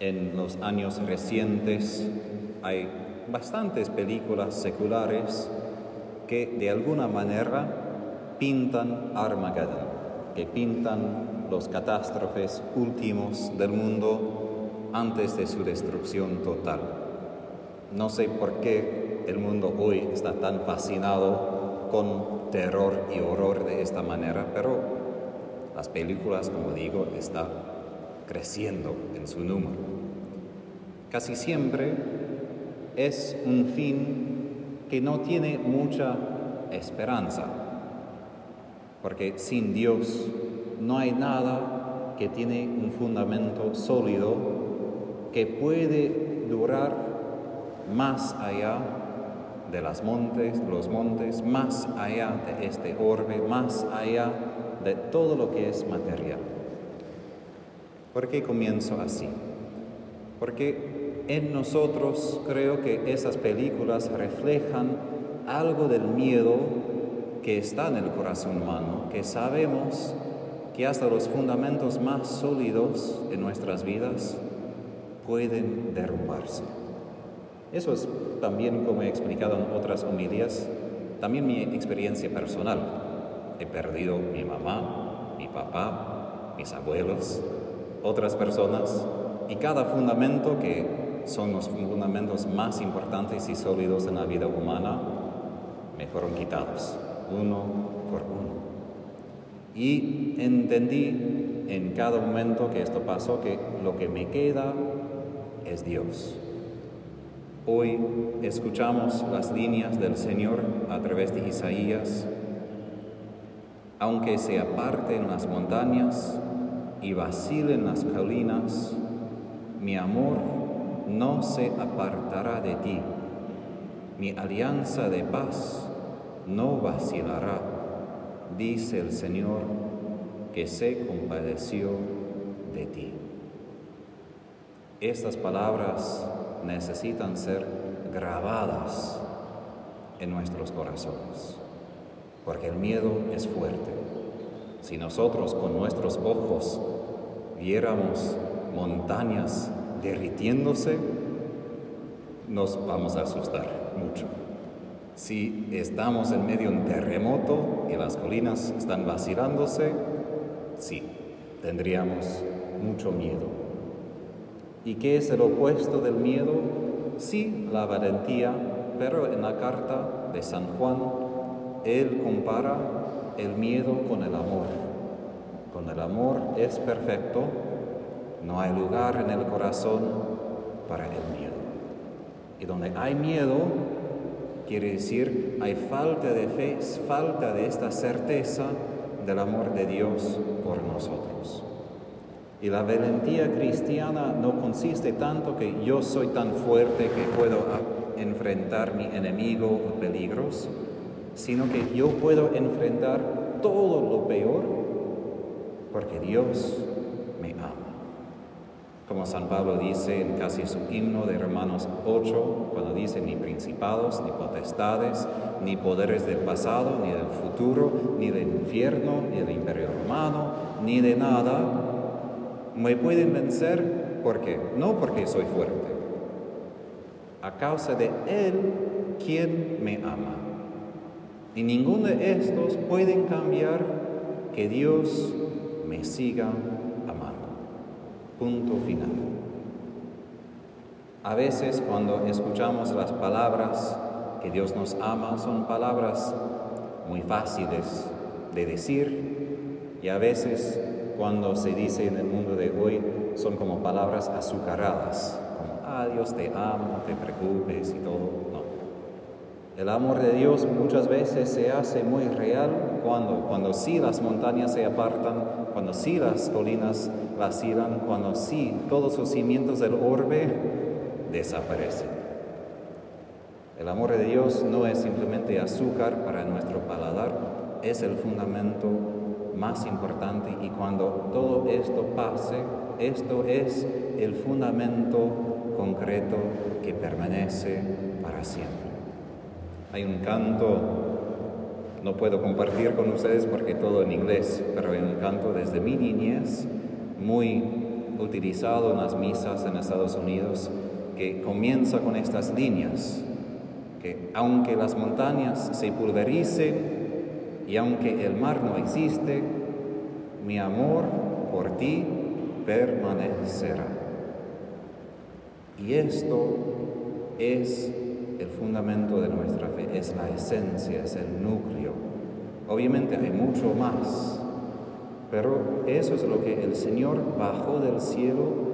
En los años recientes hay bastantes películas seculares que de alguna manera pintan Armageddon, que pintan los catástrofes últimos del mundo antes de su destrucción total. No sé por qué el mundo hoy está tan fascinado con terror y horror de esta manera, pero las películas, como digo, están creciendo en su número. Casi siempre es un fin que no tiene mucha esperanza, porque sin Dios no hay nada que tiene un fundamento sólido que puede durar más allá de las montes, los montes, más allá de este orbe, más allá de todo lo que es material. ¿Por qué comienzo así? Porque en nosotros creo que esas películas reflejan algo del miedo que está en el corazón humano, que sabemos que hasta los fundamentos más sólidos de nuestras vidas pueden derrumbarse. Eso es también, como he explicado en otras homilías, también mi experiencia personal. He perdido mi mamá, mi papá, mis abuelos, otras personas y cada fundamento que son los fundamentos más importantes y sólidos en la vida humana me fueron quitados uno por uno. Y entendí en cada momento que esto pasó que lo que me queda es Dios. Hoy escuchamos las líneas del Señor a través de Isaías. Aunque se aparten las montañas y vacilen las colinas, mi amor no se apartará de ti, mi alianza de paz no vacilará, dice el Señor que se compadeció de ti. Estas palabras necesitan ser grabadas en nuestros corazones, porque el miedo es fuerte. Si nosotros con nuestros ojos viéramos montañas derritiéndose, nos vamos a asustar mucho. Si estamos en medio de un terremoto y las colinas están vacilándose, sí, tendríamos mucho miedo. ¿Y qué es el opuesto del miedo? Sí, la valentía, pero en la carta de San Juan, él compara el miedo con el amor. Con el amor es perfecto, no hay lugar en el corazón para el miedo. Y donde hay miedo, quiere decir hay falta de fe, falta de esta certeza del amor de Dios por nosotros. Y la valentía cristiana no consiste tanto que yo soy tan fuerte que puedo enfrentar mi enemigo o peligros, sino que yo puedo enfrentar todo lo peor porque Dios me ama. Como San Pablo dice en casi su himno de Romanos 8, cuando dice ni principados, ni potestades, ni poderes del pasado, ni del futuro, ni del infierno, ni del imperio romano, ni de nada, me pueden vencer porque no porque soy fuerte, a causa de Él quien me ama. Y ninguno de estos pueden cambiar que Dios me siga amando. Punto final. A veces cuando escuchamos las palabras que Dios nos ama son palabras muy fáciles de decir y a veces cuando se dice en el mundo de hoy son como palabras azucaradas, como, ah, Dios te amo, te preocupes y todo. No. El amor de Dios muchas veces se hace muy real cuando, cuando sí las montañas se apartan, cuando sí las colinas vacilan, cuando sí todos los cimientos del orbe desaparecen. El amor de Dios no es simplemente azúcar para nuestro paladar, es el fundamento más importante y cuando todo esto pase, esto es el fundamento concreto que permanece para siempre. Hay un canto, no puedo compartir con ustedes porque todo en inglés, pero hay un canto desde mi niñez muy utilizado en las misas en Estados Unidos que comienza con estas líneas, que aunque las montañas se pulvericen y aunque el mar no existe, mi amor por ti permanecerá. Y esto es el fundamento de nuestra fe, es la esencia, es el núcleo. Obviamente hay mucho más, pero eso es lo que el Señor bajó del cielo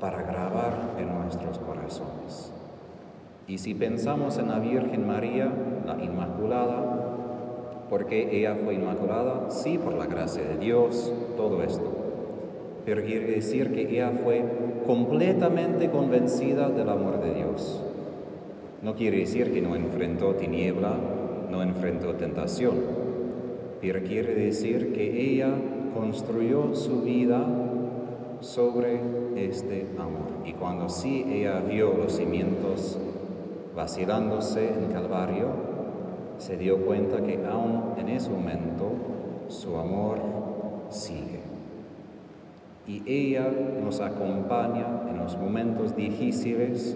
para grabar en nuestros corazones. Y si pensamos en la Virgen María, la Inmaculada, porque ella fue inmaculada, sí, por la gracia de Dios, todo esto. Pero quiere decir que ella fue completamente convencida del amor de Dios. No quiere decir que no enfrentó tiniebla, no enfrentó tentación, pero quiere decir que ella construyó su vida sobre este amor. Y cuando sí ella vio los cimientos vacilándose en Calvario, se dio cuenta que aún en ese momento su amor sigue. Y ella nos acompaña en los momentos difíciles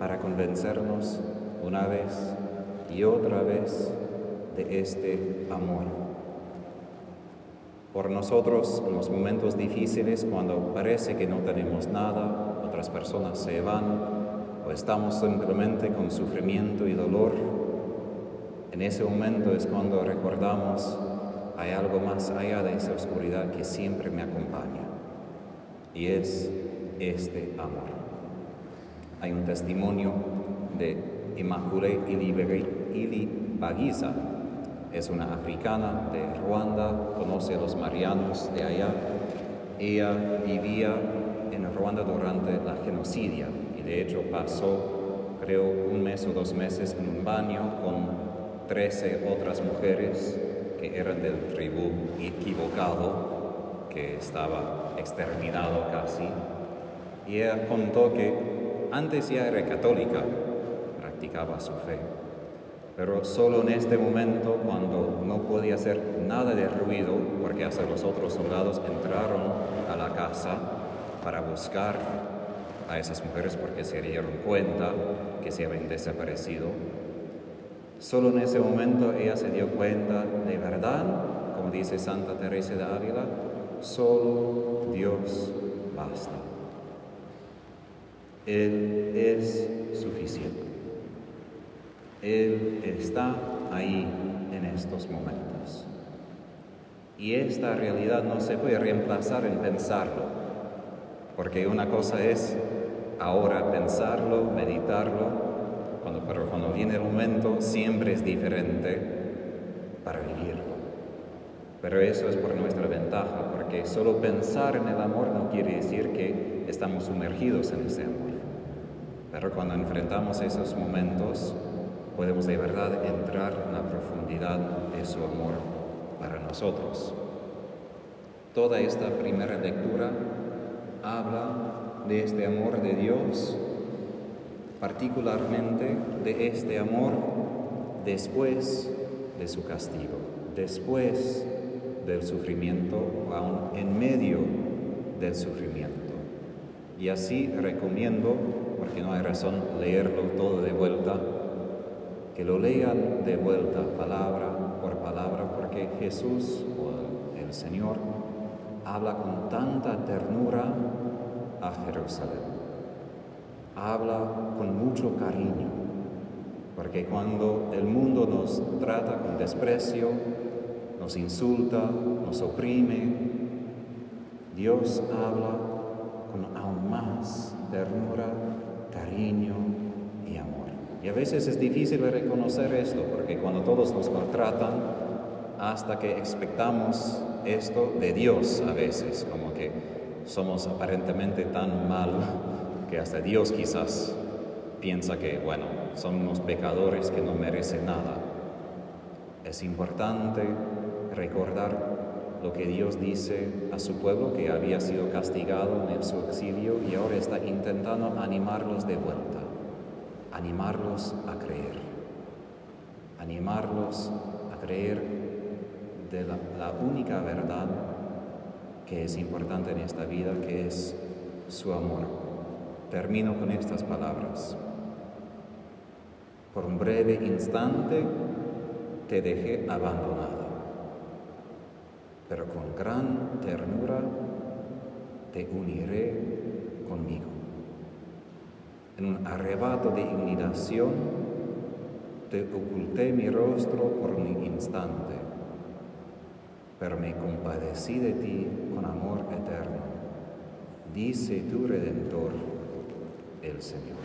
para convencernos una vez y otra vez de este amor. Por nosotros, en los momentos difíciles, cuando parece que no tenemos nada, otras personas se van o estamos simplemente con sufrimiento y dolor, en ese momento es cuando recordamos hay algo más allá de esa oscuridad que siempre me acompaña y es este amor hay un testimonio de Immaculée Ilibagiza. Es una africana de Ruanda, conoce a los marianos de allá. Ella vivía en Ruanda durante la genocidia y de hecho pasó, creo, un mes o dos meses en un baño con 13 otras mujeres que eran del tribu equivocado, que estaba exterminado casi. Y ella contó que antes ya era católica, practicaba su fe, pero solo en este momento, cuando no podía hacer nada de ruido, porque hasta los otros soldados entraron a la casa para buscar a esas mujeres porque se dieron cuenta que se habían desaparecido, solo en ese momento ella se dio cuenta de verdad, como dice Santa Teresa de Ávila, solo Dios basta. Él es suficiente. Él está ahí en estos momentos. Y esta realidad no se puede reemplazar en pensarlo, porque una cosa es ahora pensarlo, meditarlo, cuando, pero cuando viene el momento siempre es diferente para vivirlo. Pero eso es por nuestra ventaja, porque solo pensar en el amor no quiere decir que estamos sumergidos en ese amor. Pero cuando enfrentamos esos momentos, podemos de verdad entrar en la profundidad de su amor para nosotros. Toda esta primera lectura habla de este amor de Dios, particularmente de este amor después de su castigo, después del sufrimiento o aún en medio del sufrimiento. Y así recomiendo porque no hay razón leerlo todo de vuelta, que lo lean de vuelta palabra por palabra, porque Jesús o el Señor habla con tanta ternura a Jerusalén. Habla con mucho cariño, porque cuando el mundo nos trata con desprecio, nos insulta, nos oprime, Dios habla con aún más ternura cariño y amor. Y a veces es difícil reconocer esto, porque cuando todos nos maltratan, hasta que expectamos esto de Dios a veces, como que somos aparentemente tan mal que hasta Dios quizás piensa que, bueno, son unos pecadores que no merecen nada. Es importante recordar lo que Dios dice a su pueblo que había sido castigado en su exilio y ahora está intentando animarlos de vuelta, animarlos a creer, animarlos a creer de la, única verdad que es importante en esta vida, que es su amor. Termino con estas palabras. Por un breve instante te dejé abandonado, pero con gran ternura te uniré conmigo. En un arrebato de indignación te oculté mi rostro por un instante, pero me compadecí de ti con amor eterno, dice tu Redentor, el Señor.